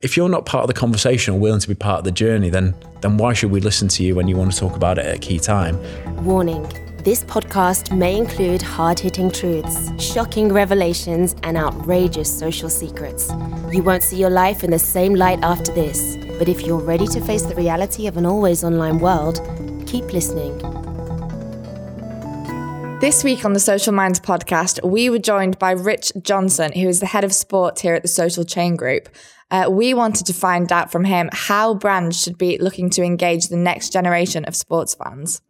If you're not part of the conversation or willing to be part of the journey, then then why should we listen to you when you want to talk about it at a key time? Warning this podcast may include hard hitting truths, shocking revelations, and outrageous social secrets. You won't see your life in the same light after this, but if you're ready to face the reality of an always online world, keep listening. This week on the Social Minds podcast, we were joined by Rich Johnson, who is the head of sport here at the Social Chain Group. Uh, we wanted to find out from him how brands should be looking to engage the next generation of sports fans.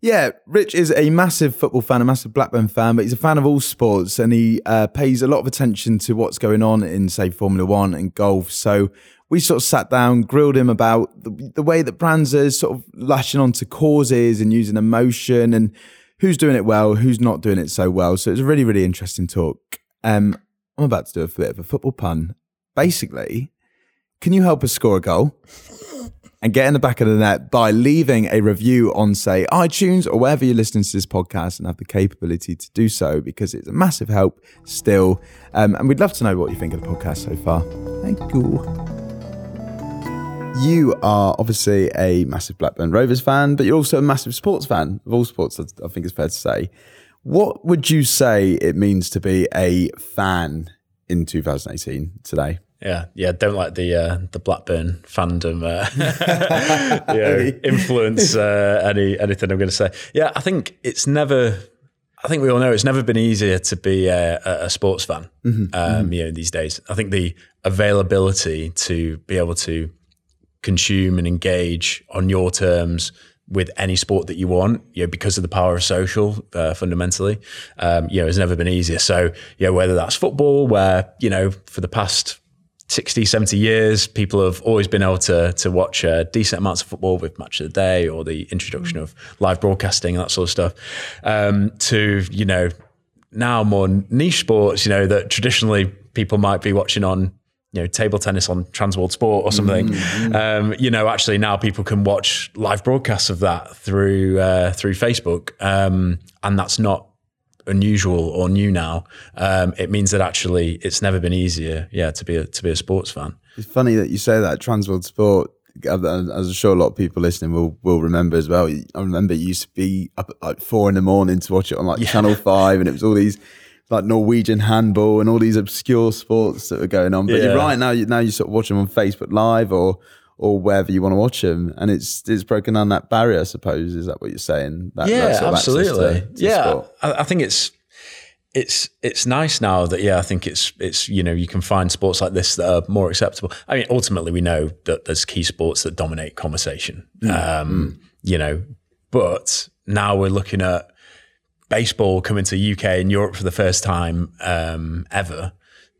Yeah, Rich is a massive football fan, a massive Blackburn fan, but he's a fan of all sports and he uh, pays a lot of attention to what's going on in, say, Formula One and golf. So we sort of sat down, grilled him about the, the way that brands are sort of lashing onto causes and using emotion and who's doing it well, who's not doing it so well. So it's a really, really interesting talk. Um, I'm about to do a bit of a football pun. Basically, can you help us score a goal and get in the back of the net by leaving a review on, say, iTunes or wherever you're listening to this podcast and have the capability to do so because it's a massive help still. Um, and we'd love to know what you think of the podcast so far. Thank you. You are obviously a massive Blackburn Rovers fan, but you're also a massive sports fan of all sports, I think it's fair to say. What would you say it means to be a fan in 2018 today? Yeah, yeah. Don't like the uh, the Blackburn fandom uh, you know, influence uh, any anything I'm going to say. Yeah, I think it's never. I think we all know it's never been easier to be a, a sports fan. Mm-hmm, um, mm-hmm. You know, these days. I think the availability to be able to consume and engage on your terms with any sport that you want, you know, because of the power of social, uh, fundamentally, um, you know, has never been easier. So, you know, whether that's football, where, you know, for the past 60, 70 years, people have always been able to, to watch decent amounts of football with Match of the Day or the introduction of live broadcasting and that sort of stuff, um, to, you know, now more niche sports, you know, that traditionally people might be watching on you know table tennis on Transworld Sport or something. Mm-hmm. Um, you know, actually now people can watch live broadcasts of that through uh, through Facebook, um, and that's not unusual or new now. Um, it means that actually it's never been easier, yeah, to be a, to be a sports fan. It's funny that you say that Transworld Sport. As I'm sure a lot of people listening will will remember as well. I remember it used to be up at like four in the morning to watch it on like yeah. Channel Five, and it was all these like Norwegian handball and all these obscure sports that are going on. But yeah. you're right now. You, now you sort of watch them on Facebook Live or or wherever you want to watch them, and it's it's broken down that barrier. I suppose is that what you're saying? That, yeah, that absolutely. To, to yeah, I, I, think it's it's it's nice now that yeah, I think it's it's you know you can find sports like this that are more acceptable. I mean, ultimately we know that there's key sports that dominate conversation. Mm. Um, mm. You know, but now we're looking at baseball coming to UK and Europe for the first time um, ever,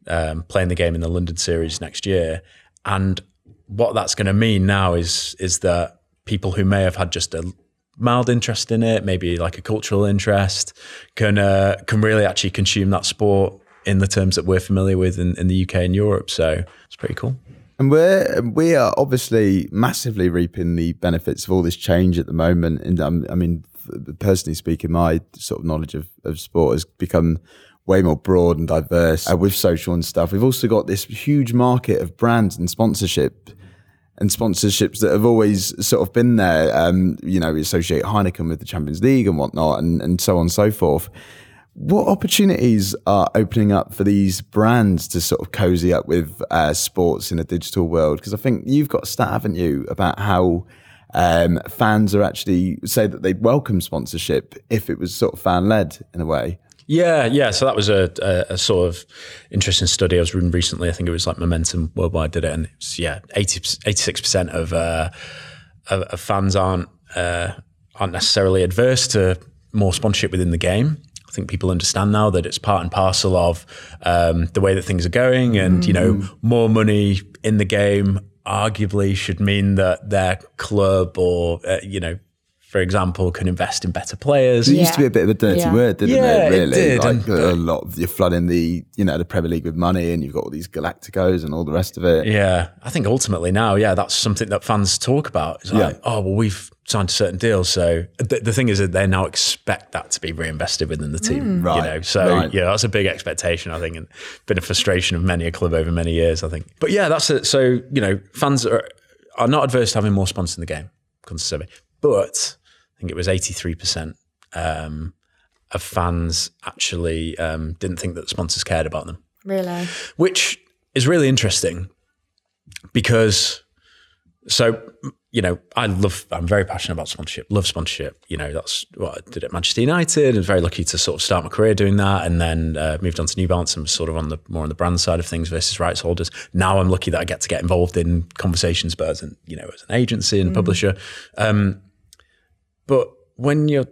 um, playing the game in the London series next year. And what that's going to mean now is is that people who may have had just a mild interest in it, maybe like a cultural interest, can uh, can really actually consume that sport in the terms that we're familiar with in, in the UK and Europe. So it's pretty cool. And we're we are obviously massively reaping the benefits of all this change at the moment. And um, I mean, personally speaking, my sort of knowledge of, of sport has become way more broad and diverse uh, with social and stuff. We've also got this huge market of brands and sponsorship and sponsorships that have always sort of been there. Um, you know, we associate Heineken with the Champions League and whatnot, and, and so on and so forth. What opportunities are opening up for these brands to sort of cozy up with uh, sports in a digital world? Because I think you've got a stat, haven't you, about how um, fans are actually say that they'd welcome sponsorship if it was sort of fan led in a way. Yeah, yeah. So that was a, a, a, sort of interesting study I was reading recently. I think it was like Momentum Worldwide did it, and it's yeah, 86 percent of, uh, of, of fans aren't uh, aren't necessarily adverse to more sponsorship within the game. I think people understand now that it's part and parcel of um, the way that things are going, and mm. you know, mm. more money in the game arguably should mean that their club or uh, you know for example, can invest in better players. It used to be a bit of a dirty Yeah. word, didn't Yeah, it? it Really, did, like and- a lot of you're flooding the you know the Premier League with money, and you've got all these Galacticos and all the rest of it. Yeah, I think ultimately now, yeah, that's something that fans talk about. It's like, Yeah. oh, well, we've signed a certain deals, so the, the thing is that they now expect that to be reinvested within the team. Right, You know, so right. yeah, that's a big expectation, I think, and been a frustration of many a club over many years, I think. But yeah, that's it. So you know, fans are are not adverse to having more sponsors in the game, according. But I think it was eighty three percent um, of fans actually um, didn't think that sponsors cared about them. Really? which is really interesting because so you know I love I'm very passionate about sponsorship love sponsorship. You know that's what I did at Manchester United. And very lucky to sort of start my career doing that and then uh, moved on to New Balance and was sort of on the more on the brand side of things versus rights holders. Now I'm lucky that I get to get involved in conversations but as an you know as an agency and publisher. Um, but when you're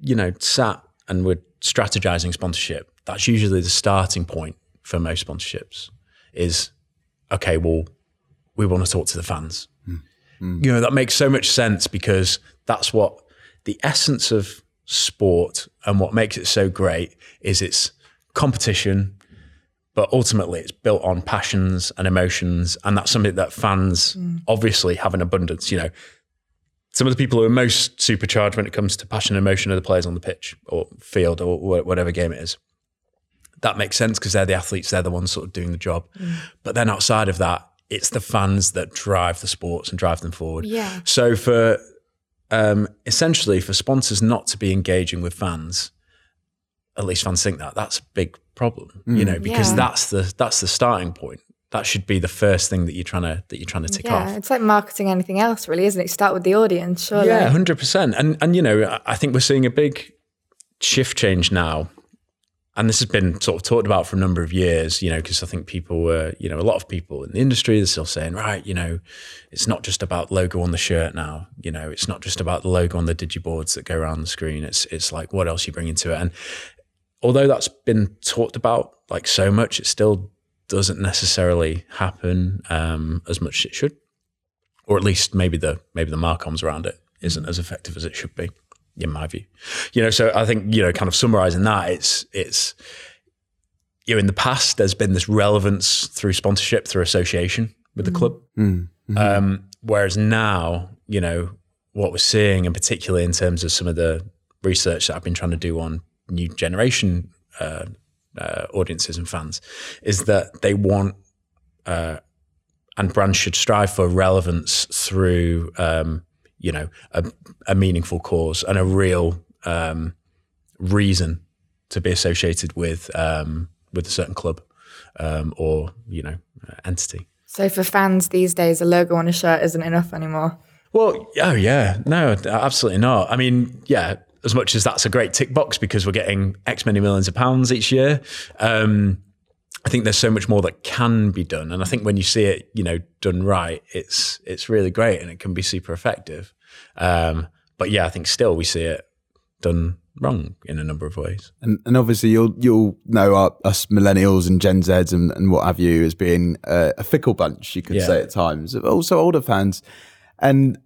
you know sat and we're strategizing sponsorship that's usually the starting point for most sponsorships is okay well we want to talk to the fans. Hmm. Hmm. You know that makes so much sense because that's what the essence of sport and what makes it so great is it's competition but ultimately it's built on passions and emotions and that's something that fans hmm. obviously have in abundance you know some of the people who are most supercharged when it comes to passion and emotion are the players on the pitch or field or wh- whatever game it is that makes sense because they're the athletes, they're the ones sort of doing the job. But then outside of that, it's the fans that drive the sports and drive them forward. Yeah. So for um, essentially for sponsors not to be engaging with fans, at least fans think that that's a big problem, you know, because Yeah. that's the that's the starting point. That should be the first thing that you're trying to that you're trying to tick off. Yeah, off. it's like marketing anything else, really, isn't it? Start with the audience, surely. Yeah, hundred percent. And and you know, I- think we're seeing a big shift change now. And this has been sort of talked about for a number of years, you know, because I think people were, you know, a lot of people in the industry are still saying, right, you know, it's not just about logo on the shirt now, you know, it's not just about the logo on the digiboards that go around the screen. It's it's like what else you bring into it. And although that's been talked about like so much, it still doesn't necessarily happen um, as much as it should. Or at least maybe the maybe the marcoms around it isn't as effective as it should be, in my view. You know, so I think you know, kind of summarising that, it's it's you know, in the past there's been this relevance through sponsorship through association with the club, um, whereas now you know what we're seeing, and particularly in terms of some of the research that I've been trying to do on new generation uh, uh, audiences and fans, is that they want and brands should strive for relevance through um, you know a, a meaningful cause and a real um, reason to be associated with um, with a certain club um, or you know uh, entity. So for fans these days, a logo on a shirt isn't enough anymore. Well, oh yeah, no, absolutely not. I mean, yeah, as much as that's a great tick box because we're getting X many millions of pounds each year. Um, I think there's so much more that can be done, and I think when you see it, you know, done right, it's it's really great and it can be super effective. Um, but yeah, I think still we see it done wrong in a number of ways. And, and obviously, you'll you'll know our, us millennials and Gen Zs and, and what have you as being a, a fickle bunch, you could Yeah. say at times. Also, older fans, and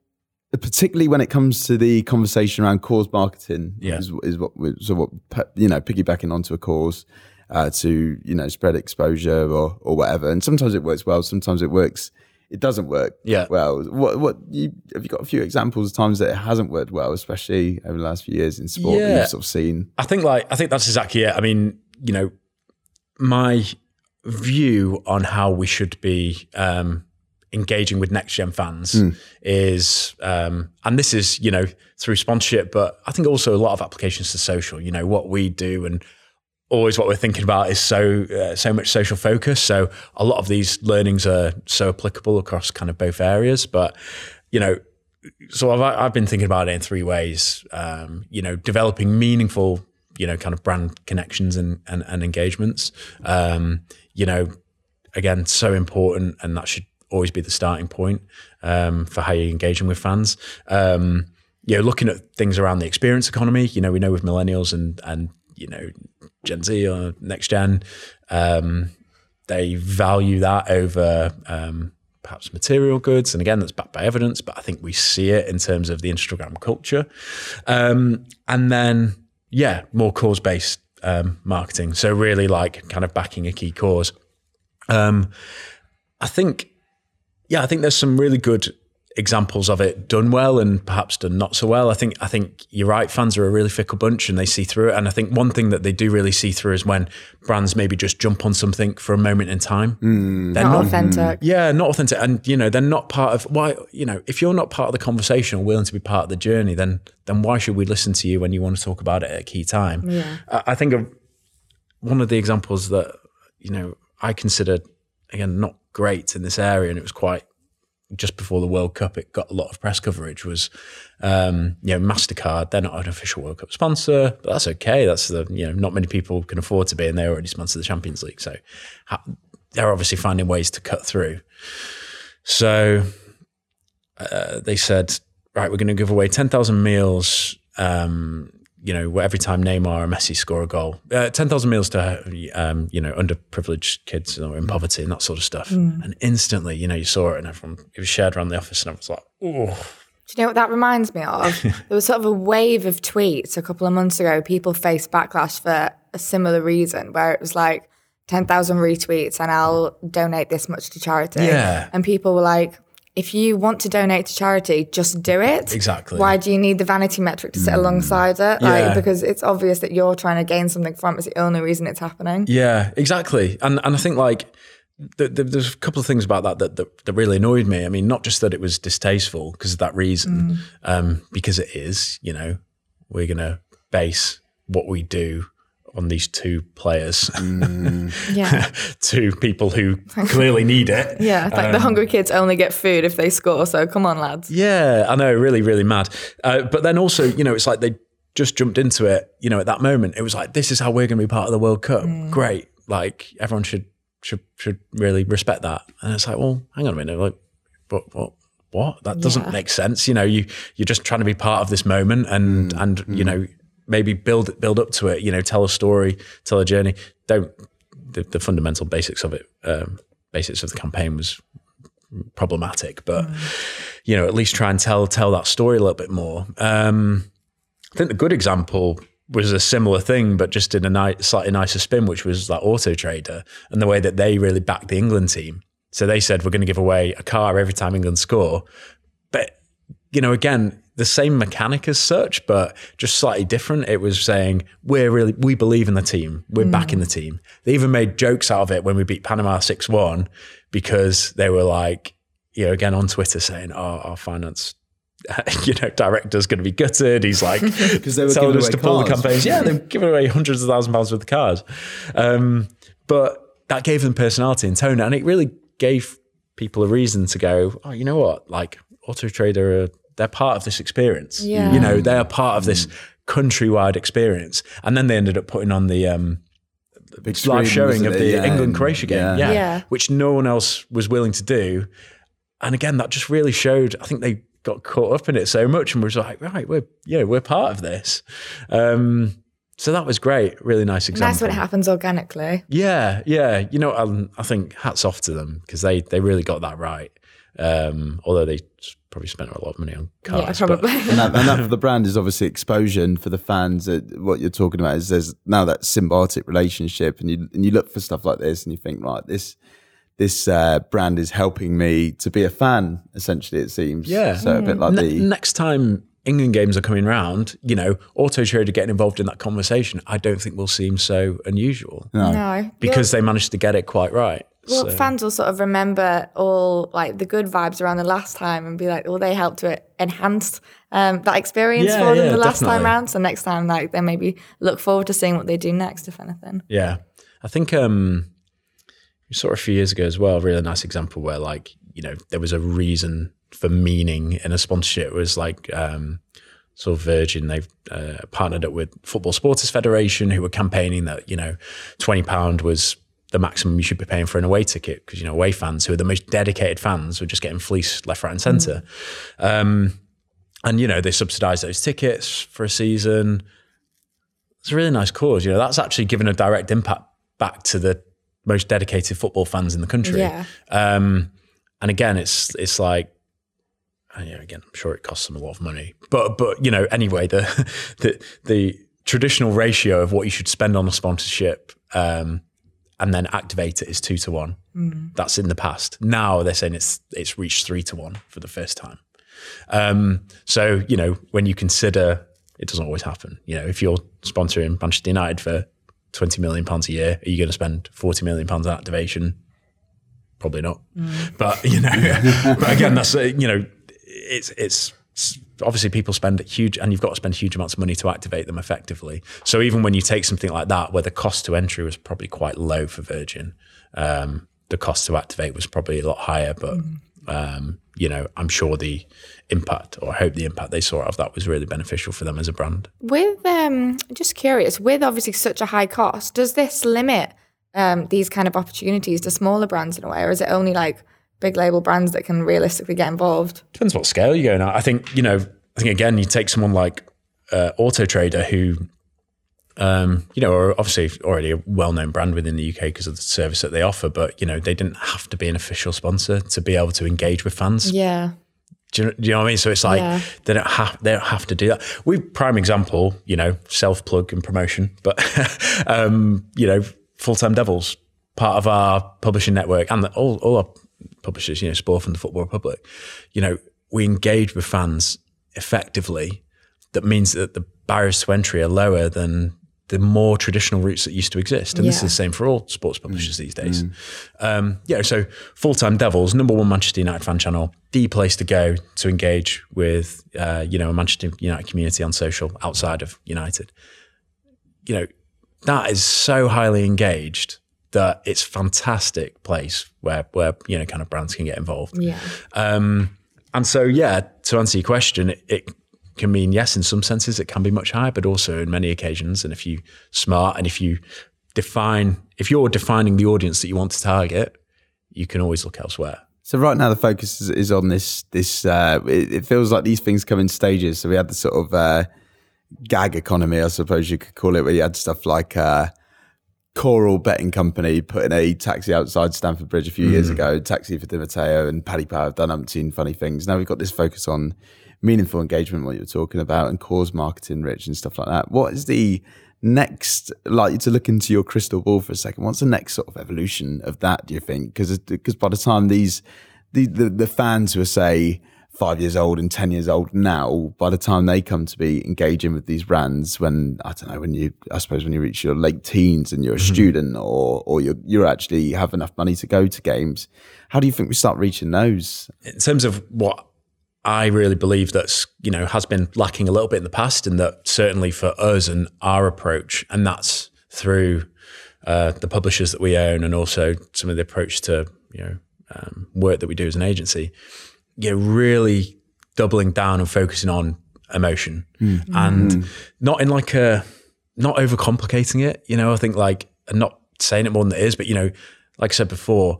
particularly when it comes to the conversation around cause marketing, Yeah. is, is what so what you know piggybacking onto a cause uh, to you know spread exposure or or whatever. And sometimes it works well, sometimes it works. It doesn't work Yeah. well. What what you have you got a few examples of times that it hasn't worked well, especially over the last few years in sport Yeah. you've sort of seen. I think like I think that's exactly it. I mean, you know, my view on how we should be um, engaging with next gen fans is, um, and this is you know through sponsorship, but I think also a lot of applications to social. You know what we do and always what we're thinking about is so uh, so much social focus. So a lot of these learnings are so applicable across kind of both areas. But you know, so I've I've been thinking about it in three ways. Um, you know, developing meaningful, you know, kind of brand connections and and, and engagements. Um, you know, again, so important, and that should always be the starting point um, for how you're engaging with fans. Um, you know, looking at things around the experience economy. You know, we know with millennials and and you know Gen Z or next gen, um, they value that over um, perhaps material goods. And again, that's backed by evidence, but I think we see it in terms of the Instagram culture. Um, and then, yeah, more cause based um, marketing. So really like kind of backing a key cause. Um, I think, yeah, I think there's some really good examples of it done well and perhaps done not so well. I think I think you're right. Fans are a really fickle bunch and they see through it. And I think one thing that they do really see through is when brands maybe just jump on something for a moment in time. Mm. They're not, not authentic. Yeah, not authentic. And you know, they're not part of why. You know, if you're not part of the conversation or willing to be part of the journey, then then why should we listen to you when you want to talk about it at a key time? Yeah. I, I think of one of the examples that you know I considered again not great in this area, and it was quite just before the World Cup, it got a lot of press coverage. Was um, you know Mastercard? They're not an official World Cup sponsor, but that's okay. That's the you know not many people can afford to be, and they already sponsor the Champions League, so they're obviously finding ways to cut through. So uh, they said, right, we're going to give away ten thousand meals. Um, you know, every time Neymar or Messi score a goal, uh, 10,000 meals to, um, you know, underprivileged kids or in poverty and that sort of stuff. Mm. And instantly, you know, you saw it and everyone, it was shared around the office and I was like, oh. Do you know what that reminds me of? there was sort of a wave of tweets a couple of months ago. People faced backlash for a similar reason where it was like 10,000 retweets and I'll donate this much to charity. Yeah. And people were like, if you want to donate to charity, just do it. Exactly. Why do you need the vanity metric to sit mm. alongside it? Like, yeah. because it's obvious that you're trying to gain something from it. It's the only reason it's happening. Yeah, exactly. And and I think like the, the, there's a couple of things about that, that that, that really annoyed me. I mean, not just that it was distasteful because of that reason, mm. um, because it is. You know, we're gonna base what we do on these two players, mm. yeah, two people who clearly need it. Yeah, like um, the hungry kids only get food if they score. So come on, lads. Yeah, I know, really, really mad. Uh, but then also, you know, it's like they just jumped into it. You know, at that moment, it was like, this is how we're going to be part of the World Cup. Mm. Great, like everyone should should should really respect that. And it's like, well, hang on a minute, like, what what what? That doesn't yeah. make sense. You know, you you're just trying to be part of this moment, and mm. and you mm. know maybe build build up to it. You know, tell a story, tell a journey. Don't the, the fundamental basics of it, um, basics of the campaign was problematic, but mm. you know, at least try and tell tell that story a little bit more. Um, I think the good example was a similar thing, but just in a nice, slightly nicer spin, which was like Auto Trader and the way that they really backed the England team. So they said we're going to give away a car every time England score, but you know, again, the same mechanic as such, but just slightly different. It was saying we're really we believe in the team. We're mm. back in the team. They even made jokes out of it when we beat Panama six one because they were like, you know, again on Twitter saying, "Oh, our finance." you know, director's going to be gutted. He's like because they were telling us to pull the campaigns. Yeah, they've given away hundreds of thousand pounds worth of cars, um, but that gave them personality and tone, and it really gave people a reason to go. Oh, you know what? Like Auto Trader are they're part of this experience. Yeah. You know, they are part of this countrywide experience. And then they ended up putting on the um, Big live showing of the yeah. England Croatia game. Yeah. Yeah. yeah. Which no one else was willing to do. And again, that just really showed, I think they got caught up in it so much and was like, right, we're yeah, we're part of this. Um, so that was great. Really nice example. Nice when it happens organically. Yeah, yeah. You know, um, I think hats off to them because they they really got that right. Um, although they probably spent a lot of money on cars. Yeah, probably. and, that, and that for the brand is obviously exposure, and for the fans, uh, what you're talking about is there's now that symbiotic relationship, and you and you look for stuff like this, and you think, right, this this uh, brand is helping me to be a fan. Essentially, it seems. Yeah. So a bit like ne- the next time England games are coming round, you know, Auto Trader getting involved in that conversation, I don't think will seem so unusual. No, no. because You're- they managed to get it quite right. Well, So- fans will sort of remember all like the good vibes around the last time and be like, well, they helped to enhance um, that experience Yeah, for them yeah, the last time definitely. round. So next time, like, they maybe look forward to seeing what they do next, if anything. Yeah. I think um we saw a few years ago as well, a really nice example where like, you know, there was a reason for meaning in a sponsorship. It was like um sort of Virgin, they've uh, partnered up with Football Supporters Federation who were campaigning that, you know, twenty pound was the maximum you should be paying for an away ticket because you know away fans who are the most dedicated fans were just getting fleeced left, right, and centre. Um, and you know they subsidise those tickets for a season. It's a really nice cause. You know that's actually given a direct impact back to the most dedicated football fans in the country. Yeah. Um, and again, it's it's like yeah, again, I'm sure it costs them a lot of money, but but you know, anyway, the the the traditional ratio of what you should spend on a sponsorship um, and then activate it is two to one. Mm. That's in the past. Now they're saying it's it's reached three to one for the first time. Um, so you know, when you consider it doesn't always happen. You know, if you're sponsoring Manchester United for 20 million pounds a year, are you going to spend 40 million pounds on activation? Probably not. Mm. But you know, but again, that's you know, it's it's obviously people spend huge and you've got to spend huge amounts of money to activate them effectively so even when you take something like that where the cost to entry was probably quite low for virgin um, the cost to activate was probably a lot higher but mm. um, you know i'm sure the impact or i hope the impact they saw of that was really beneficial for them as a brand with um, just curious with obviously such a high cost does this limit um, these kind of opportunities to smaller brands in a way or is it only like big label brands that can realistically get involved? Depends what scale you're going at. I think, you know, I think again, you take someone like uh, Auto Trader who, um, you know, are obviously already a well-known brand within the UK because of the service that they offer, but you know, they didn't have to be an official sponsor to be able to engage with fans. Yeah. Do you, do you know what I mean? So it's like yeah. they don't have they don't have to do that. We prime example, you know, self plug and promotion, but um, you know, full time Devils part of our publishing network and the, all all our publishers, you know, Sport from the Football Republic, you know, we engage with fans effectively. That means that the barriers to entry are lower than the more traditional routes that used to exist. And yeah. this is the same for all sports publishers mm. these days. Mm. Um, yeah, so full time Devils, number one Manchester United fan channel, the place to go to engage with, uh, you know, a Manchester United community on social outside of United. You know, that is so highly engaged that it's a fantastic place where where you know kind of brands can get involved. Yeah. Um, and so yeah, to answer your question, it, it, can mean yes in some senses it can be much higher, but also in many occasions, and if you smart and if you define if you're defining the audience that you want to target, you can always look elsewhere. So right now the focus is, is on this this. Uh, it, it, feels like these things come in stages. So we had the sort of uh, gag economy, I suppose you could call it, where you had stuff like. Uh, Coral Betting Company putting a taxi outside Stamford Bridge a few mm. years ago, taxi for Di Matteo and Paddy Power have done umpteen funny things. Now we've got this focus on meaningful engagement, what you were talking about, and cause marketing, Rich, and stuff like that. What is the next, like to look into your crystal ball for a second, what's the next sort of evolution of that, do you think? Because because by the time these, the, the, the fans who are, say, five years old and 10 years old now, by the time they come to be engaging with these brands, when I don't know, when you, I suppose when you reach your late teens and you're a mm-hmm. student or, or you're, you're actually have enough money to go to games, how do you think we start reaching those? In terms of what I really believe that's, you know, has been lacking a little bit in the past and that certainly for us and our approach, and that's through uh, the publishers that we own and also some of the approach to, you know, um, work that we do as an agency you know, really doubling down and focusing on emotion mm. and mm. not in like a not overcomplicating it. You know, I think like and not saying it more than it is, but you know, like I said before,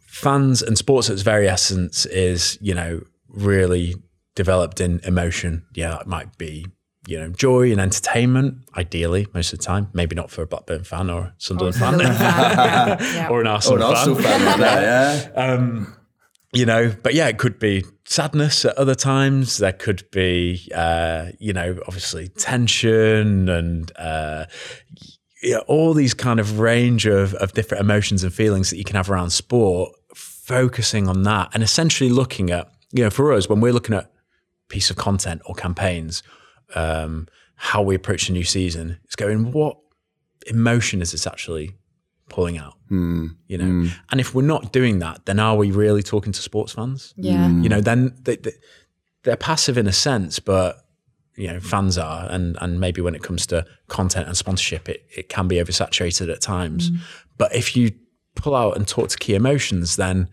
fans and sports at its very essence is, you know, really developed in emotion. Yeah, it might be, you know, joy and entertainment, ideally, most of the time. Maybe not for a Blackburn fan or a Sunderland fan. fan. yeah. or an Arsenal, or an Arsenal fan. fan yeah. Um, you know, but yeah, it could be sadness at other times. There could be, uh, you know, obviously tension and uh, all these kind of range of, of different emotions and feelings that you can have around sport. Focusing on that and essentially looking at, you know, for us when we're looking at piece of content or campaigns, um, how we approach a new season, it's going what emotion is this actually pulling out. Mm. You know, mm. and if we're not doing that, then are we really talking to sports fans? Yeah, mm. you know, then they, they, they're passive in a sense, but you know, fans are, and and maybe when it comes to content and sponsorship, it it can be oversaturated at times. Mm. But if you pull out and talk to key emotions, then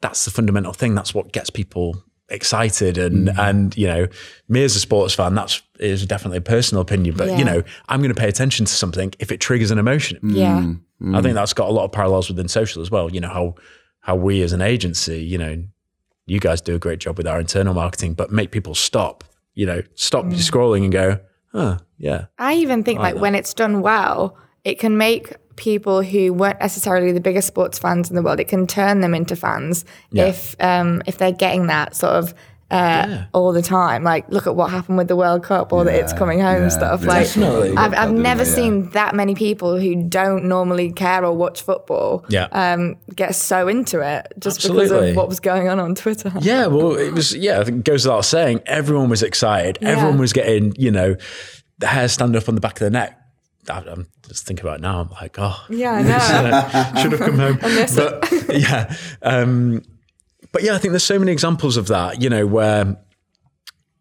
that's the fundamental thing. That's what gets people excited and mm. and you know me as a sports fan that's is definitely a personal opinion but yeah. you know i'm going to pay attention to something if it triggers an emotion yeah mm. i think that's got a lot of parallels within social as well you know how how we as an agency you know you guys do a great job with our internal marketing but make people stop you know stop mm. scrolling and go huh yeah i even think I like, like when it's done well it can make people who weren't necessarily the biggest sports fans in the world. It can turn them into fans if um, if they're getting that sort of. Uh, all the time, like look at what happened with the World Cup or the it's coming home yeah, stuff. Like, I've, I've never didn't seen that many people who don't normally care or watch football, Yeah. um, get so into it just because of what was going on on Twitter. Yeah, well, it was. Yeah, it goes without saying. Everyone was excited. Everyone was getting, you know, the hair stand up on the back of their neck. I'm just think about it now. I'm like, oh, Yeah, I know. should have come home. but yeah, um, but yeah, I think there's so many examples of that. You know, where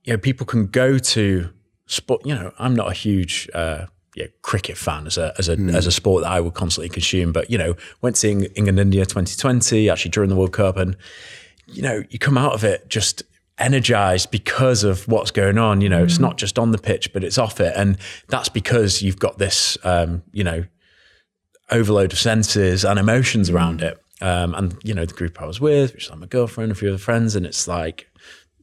you know people can go to sport. You know, I'm not a huge. Uh, yeah, cricket fan as a as a as a sport that I would constantly consume, but you know, went to England India 2020 actually during the World Cup, and you know, you come out of it just energized because of what's going on. You know, it's not just on the pitch, but it's off it. And that's because you've got this, um, you know, overload of senses and emotions around it. Um, and, you know, the group I was with, which is like my girlfriend, a few other friends, and it's like,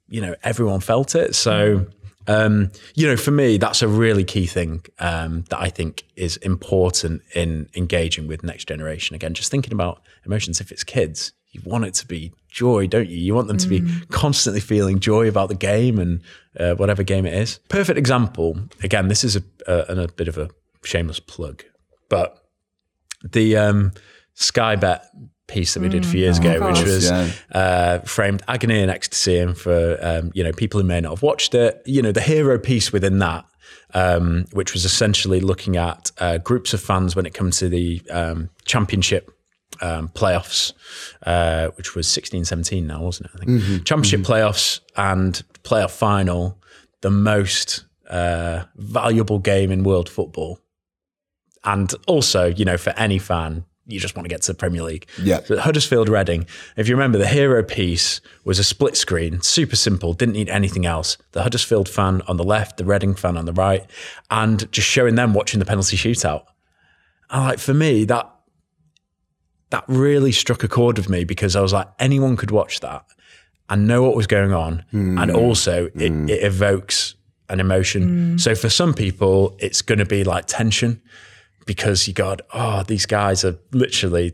you know, everyone felt it. So, um, you know, for me, that's a really key thing um, that I think is important in engaging with next generation. Again, just thinking about emotions. If it's kids, you want it to be joy, don't you? You want them to be constantly feeling joy about the game and uh, whatever game it is. Perfect example. Again, this is a, a, a bit of a shameless plug, but the um, Sky Bet piece that we did a few years ago, which was yeah. uh, framed agony and ecstasy, and for um, you know people who may not have watched it, you know the hero piece within that, um, which was essentially looking at uh, groups of fans when it comes to the um, championship um, playoffs, uh, which was 16 17 now, wasn't it? I think. Championship playoffs and playoff final, the most uh, valuable game in world football. And also, you know, for any fan, you just want to get to the Premier League. Yeah. So Huddersfield Reading, if you remember, the hero piece was a split screen, super simple, didn't need anything else. The Huddersfield fan on the left, the Reading fan on the right, and just showing them watching the penalty shootout. And like for me, that that really struck a chord with me because I was like, anyone could watch that and know what was going on. And also it, it evokes an emotion. So for some people, it's going to be like tension because you got, oh, these guys are literally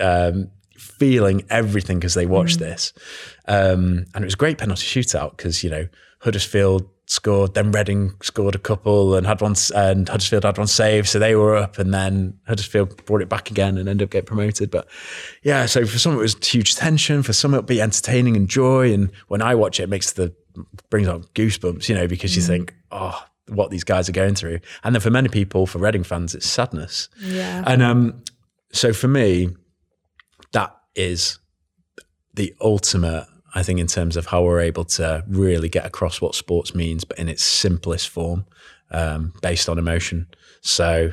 um, feeling everything because they watched this. Um, and it was a great penalty shootout because, you know, Huddersfield scored, then Reading scored a couple and had one, and Huddersfield had one saved. So they were up and then Huddersfield brought it back again and ended up getting promoted. But yeah, so for some it was huge tension, for some it'll be entertaining and joy. And when I watch it, it makes the, brings on goosebumps, you know, because you think, oh, what these guys are going through. And then for many people, for Reading fans, it's sadness. Yeah. And um, so for me, that is the ultimate, I think, in terms of how we're able to really get across what sports means, but in its simplest form, um, based on emotion. So,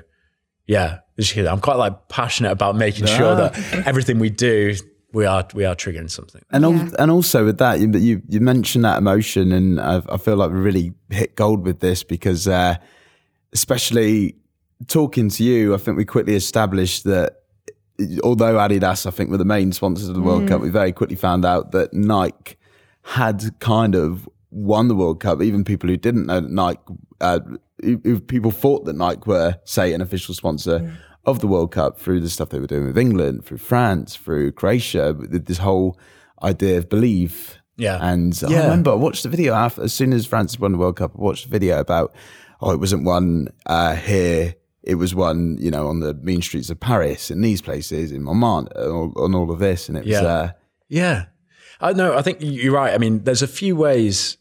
yeah, as you hear, I'm quite like passionate about making sure that everything we do, we are we are triggering something. And al- Yeah. and also with that, you you, you mentioned that emotion, and I, I feel like we really hit gold with this because, uh, especially talking to you, I think we quickly established that although Adidas, I think, were the main sponsors of the World Cup, we very quickly found out that Nike had kind of won the World Cup. Even people who didn't know that Nike, uh, who, who people thought that Nike were, say, an official sponsor of the World Cup through the stuff they were doing with England, through France, through Croatia, this whole idea of belief. Yeah. And I remember I watched the video after, as soon as France won the World Cup, I watched the video about, oh, it wasn't one uh, here. It was one, you know, on the mean streets of Paris, in these places, in Montmartre, on, on all of this. And it was, Yeah. uh, Yeah. I know. I think you're right. I mean, there's a few ways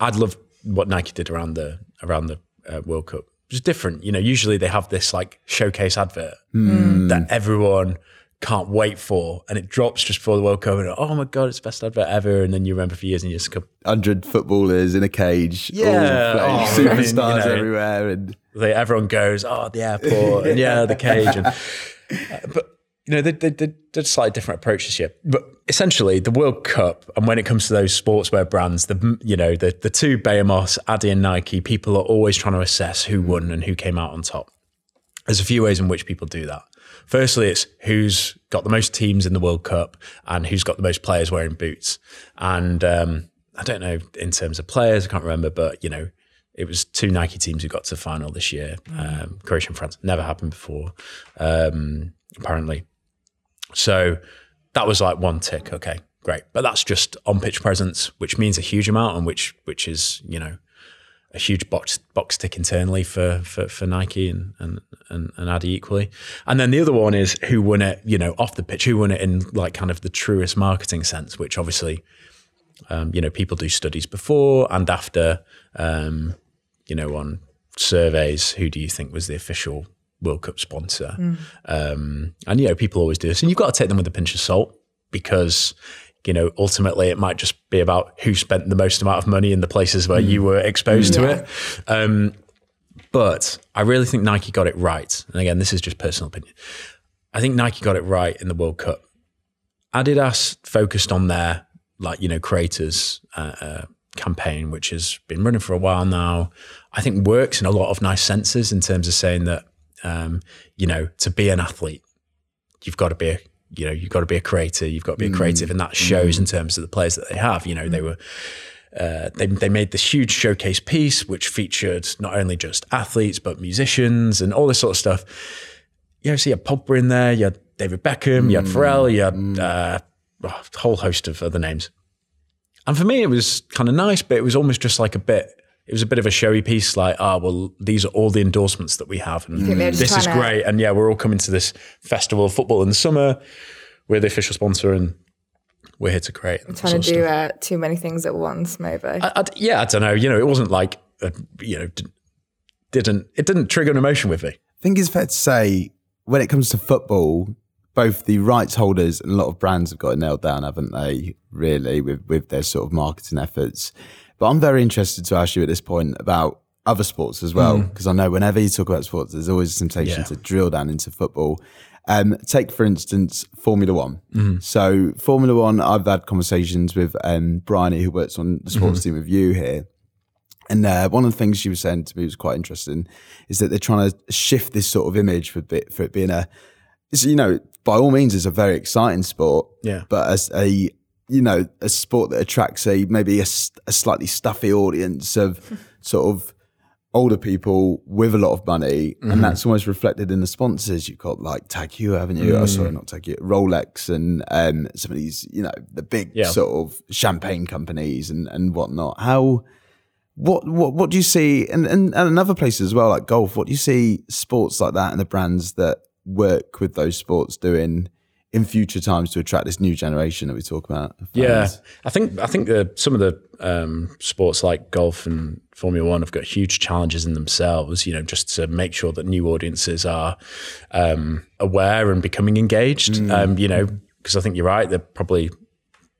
I'd love what Nike did around the around the uh, World Cup. It's different. You know, usually they have this like showcase advert that everyone can't wait for, and it drops just before the World Cup, and oh my god, it's the best advert ever. And then you remember for years, and you just go, 100 footballers in a cage, Yeah. all Oh, I mean, you superstars know. everywhere. And they, everyone goes, oh, the airport, and yeah, the cage, and uh, but you know, they, they, they did slightly different approaches here. But essentially, the World Cup, and when it comes to those sportswear brands, the you know the the two behemoths, Adi and Nike, people are always trying to assess who won and who came out on top. There's a few ways in which people do that. Firstly, it's who's got the most teams in the World Cup and who's got the most players wearing boots. And um, I don't know in terms of players, I can't remember, but you know, it was two Nike teams who got to the final this year, um, Croatia and France. Never happened before, um, apparently. So that was like one tick. Okay, great. But that's just on pitch presence, which means a huge amount, and which which is you know a huge box box tick internally for for, for Nike and, and and and Adi equally. And then the other one is who won it, you know, off the pitch, who won it in like kind of the truest marketing sense, which obviously, um, you know, people do studies before and after, um, you know, on surveys. Who do you think was the official World Cup sponsor? Um, and you know, people always do this, and you've got to take them with a pinch of salt because you know, ultimately it might just be about who spent the most amount of money in the places where you were exposed to it. Um, but I really think Nike got it right. And again, this is just personal opinion. I think Nike got it right in the World Cup. Adidas focused on their like you know creators uh, uh, campaign, which has been running for a while now. I think works in a lot of nice senses in terms of saying that um, you know to be an athlete, you've got to be a you know you've got to be a creator, you've got to be a mm. creative, and that shows in mm. terms of the players that they have. You know they mm. were. Uh, they, they made this huge showcase piece which featured not only just athletes but musicians and all this sort of stuff. You know, so you had Pogba in there, you had David Beckham, you had Pharrell, you had uh, oh, a whole host of other names. And for me, it was kind of nice, but it was almost just like a bit. It was a bit of a showy piece, like, ah, well, these are all the endorsements that we have, and think this is trying to- great. And yeah, we're all coming to this festival of football in the summer. We're the official sponsor, and we're here to create. I'm Trying to do uh, too many things at once, maybe. I, I, yeah, I don't know. You know, it wasn't like, uh you know, d- didn't it didn't trigger an emotion with me. I think it's fair to say when it comes to football, both the rights holders and a lot of brands have got it nailed down, haven't they? Really, with with their sort of marketing efforts. But I'm very interested to ask you at this point about other sports as well, because I know whenever you talk about sports, there's always a temptation Yeah. to drill down into football. Um, take for instance Formula One. So Formula One, I've had conversations with um, Bryony, who works on the sports team with you here. And uh, one of the things she was saying to me was quite interesting is that they're trying to shift this sort of image for, bit, for it being a, you know, by all means, it's a very exciting sport. Yeah. But as a, you know, a sport that attracts a maybe a slightly stuffy audience of sort of older people with a lot of money, Mm-hmm. and that's almost reflected in the sponsors. You've got like Tag Heuer, haven't you? Oh, Mm. sorry, not Tag Heuer, Rolex, and um, some of these, you know, the big Yeah. sort of champagne companies and and whatnot. How what what what do you see and, and and in other places as well like golf what do you see sports like that and the brands that work with those sports doing in future times to attract this new generation that we talk about Yeah. I think I think the, some of the um, sports like golf and Formula One have got huge challenges in themselves. You know, just to make sure that new audiences are um, aware and becoming engaged. Um, you know, because I think you're right. They're probably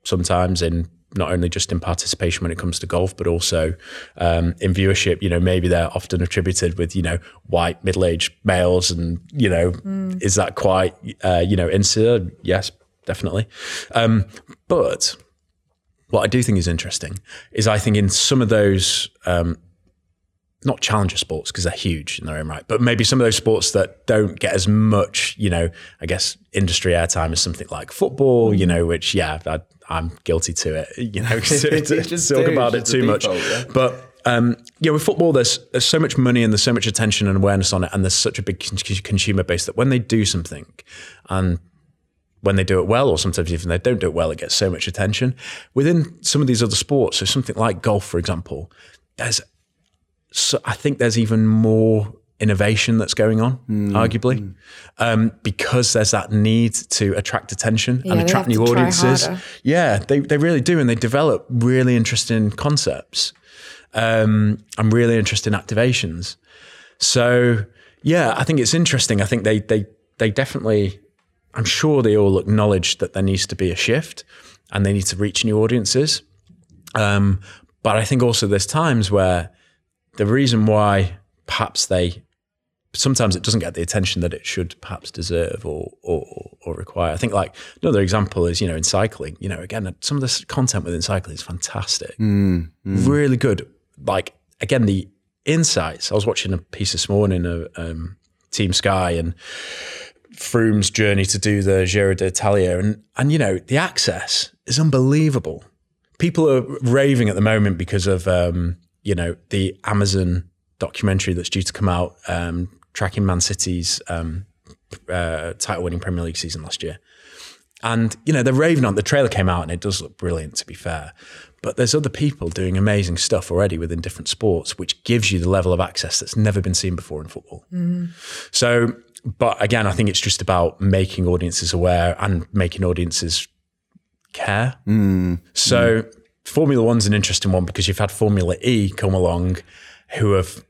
sometimes in not only just in participation when it comes to golf, but also um, in viewership. You know, maybe they're often attributed with you know white middle-aged males, and you know, is that quite uh, you know insular? Yes, definitely. Um, but what I do think is interesting is I think in some of those um, not challenger sports because they're huge in their own right, but maybe some of those sports that don't get as much, you know, I guess industry airtime as something like football, you know, which yeah, I, I'm guilty to it, you know, to, to Just talk do, about it too much, default, yeah. but. Um, yeah, with football, there's there's so much money and there's so much attention and awareness on it, and there's such a big con- consumer base that when they do something, and when they do it well, or sometimes even they don't do it well, it gets so much attention. Within some of these other sports, so something like golf, for example, there's so I think there's even more innovation that's going on, arguably, um, because there's that need to attract attention Yeah, and attract new audiences. Yeah, they they really do, and they develop really interesting concepts um, and really interesting activations. So yeah, I think it's interesting. I think they they they definitely. I'm sure they all acknowledge that there needs to be a shift, and they need to reach new audiences. Um, but I think also there's times where the reason why perhaps they sometimes it doesn't get the attention that it should perhaps deserve or or, or require. I think like another example is you know in cycling. You know again some of this content within cycling is fantastic, really good. Like again the insights. I was watching a piece this morning of um, Team Sky and Froome's journey to do the Giro d'Italia, and and you know the access is unbelievable. People are raving at the moment because of um, you know, the Amazon documentary that's due to come out, um, tracking Man City's um, uh, title-winning Premier League season last year. And you know, they're raving on. The trailer came out, and it does look brilliant. To be fair, but there's other people doing amazing stuff already within different sports, which gives you the level of access that's never been seen before in football. So, but again, I think it's just about making audiences aware and making audiences care. So, Formula One's an interesting one because you've had Formula E come along, who have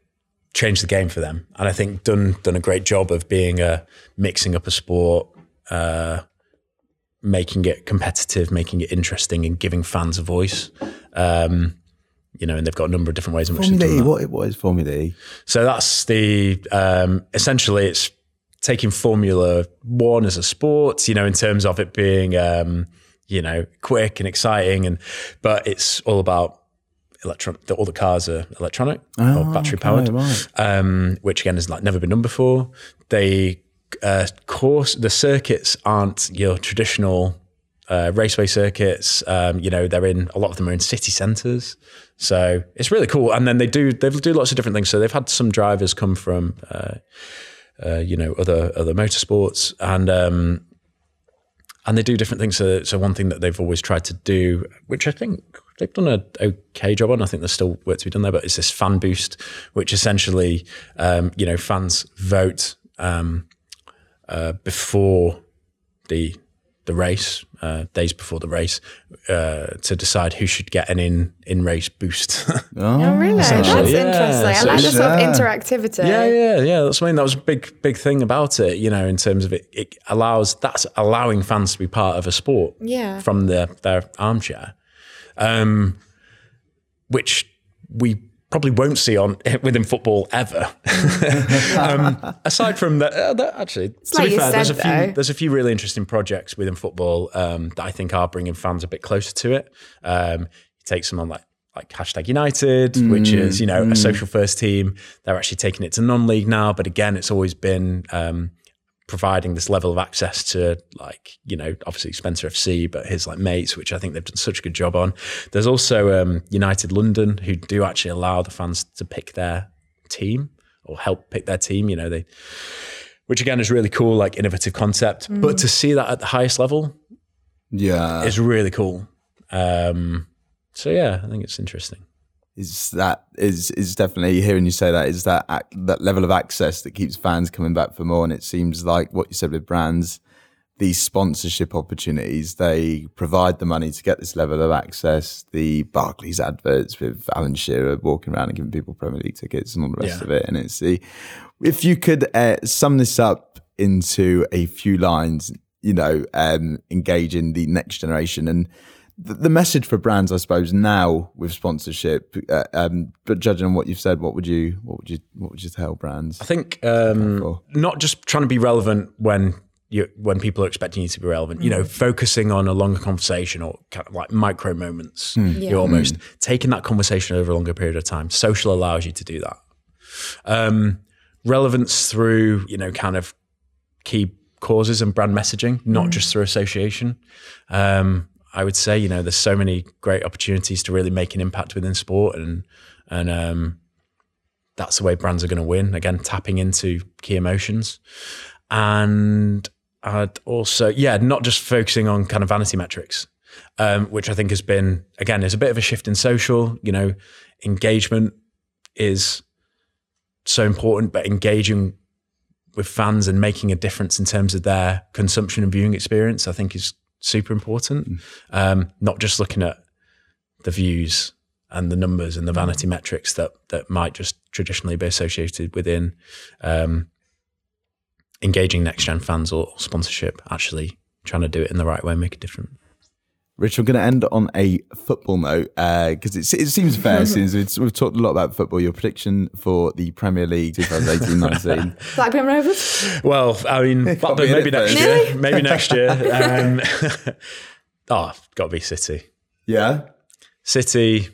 changed the game for them, and I think done done a great job of being a mixing up a sport. Uh, making it competitive, making it interesting, and giving fans a voice. Um, you know, and they've got a number of different ways in which they've Formula done E. What, what is Formula E? So that's the um, essentially it's taking Formula One as a sport, you know, in terms of it being um, you know quick and exciting, and but it's all about electron. All the cars are electronic or battery powered, Oh, right. um, which again has like never been done before. They uh, course the circuits aren't your traditional uh, raceway circuits. Um, you know, they're in a lot of them are in city centres, so it's really cool. And then they do they do lots of different things. So they've had some drivers come from uh, uh, you know other other motorsports and. Um, and they do different things. So, so one thing that they've always tried to do, which I think they've done a okay job on. I think there's still work to be done there, but it's this fan boost, which essentially, um, you know, fans vote um, uh, before the the race, uh, days before the race, uh, to decide who should get an in in race boost. Oh, really? That's yeah. interesting. I So like the sort of Yeah. interactivity. Yeah, yeah, yeah. That's I mean that was a big, big thing about it. You know, in terms of it, it allows that's allowing fans to be part of a sport. Yeah. From their their armchair, um, which we probably won't see on within football ever. um, aside from that, uh, that actually, to like be you fair, there's a few though. there's a few really interesting projects within football um, that I think are bringing fans a bit closer to it. Um, you take someone like like hashtag United, which is you know a social first team. They're actually taking it to non-league now, but again, it's always been um, providing this level of access to like you know obviously Spencer FC, but his like mates, which I think they've done such a good job on. There's also um, United London who do actually allow the fans to pick their team or help pick their team. You know they which again is really cool, like innovative concept. But to see that at the highest level Yeah. is really cool. Um, so yeah, I think it's interesting. Is that is is definitely hearing you say that is that that level of access that keeps fans coming back for more. And it seems like what you said with brands these sponsorship opportunities they provide the money to get this level of access. The Barclays adverts with Alan Shearer walking around and giving people Premier League tickets and all the rest Yeah. of it. And it's the if you could uh, sum this up into a few lines you know um engaging the next generation and the, the message for brands, I suppose, now with sponsorship, uh, um, but judging on what you've said, what would you, what would you, what would you tell brands? I think um, not just trying to be relevant when you when people are expecting you to be relevant. You know, focusing on a longer conversation or kind of like micro moments. You're almost taking that conversation over a longer period of time. Social allows you to do that. Um, relevance through you know kind of key causes and brand messaging, not just through association. Um, I would say, you know, there's so many great opportunities to really make an impact within sport, and and um, that's the way brands are going to win. Again, tapping into key emotions, and I'd also, yeah, not just focusing on kind of vanity metrics, um, which I think has been again is a bit of a shift in social. You know, engagement is so important, but engaging with fans and making a difference in terms of their consumption and viewing experience, I think is super important. Um, not just looking at the views and the numbers and the vanity metrics that that might just traditionally be associated within um, engaging next gen fans or sponsorship. Actually, trying to do it in the right way, and make a difference. Rich, I'm going to end on a football note uh, because it, it seems fair since we've, we've talked a lot about football. Your prediction for the Premier League 2018-19? Blackburn Rovers. Well, I mean, Gotta Blackburn, be maybe next year. Maybe next year. Um, oh, got to be City. yeah, City,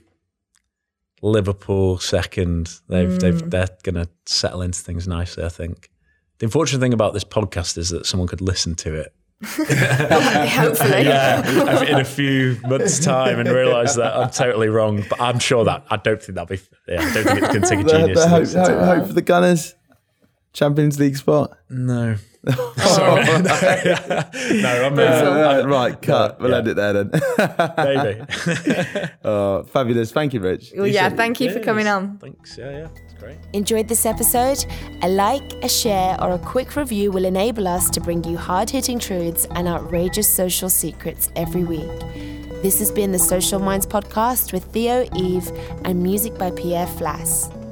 Liverpool second. They've they've they're going to settle into things nicely. I think. The unfortunate thing about this podcast is that someone could listen to it Hopefully. yeah, in a few months' time and realise that I'm totally wrong. But I'm sure that I don't think that'll be. Yeah, I don't think it's going to take a The, genius. the to- hope, hope, hope for the Gunners. Champions League spot. No. Sorry. no, I'm Uh, uh, right, cut. We'll yeah. end it there then. maybe. oh, fabulous. Thank you, Rich. Well, yeah, thank you for coming on. Thanks. Yeah, yeah, it's Enjoyed this episode? A like, a share, or a quick review will enable us to bring you hard hitting truths and outrageous social secrets every week. This has been the Social Minds Podcast with Theo, Eve, and music by Pierre Flass.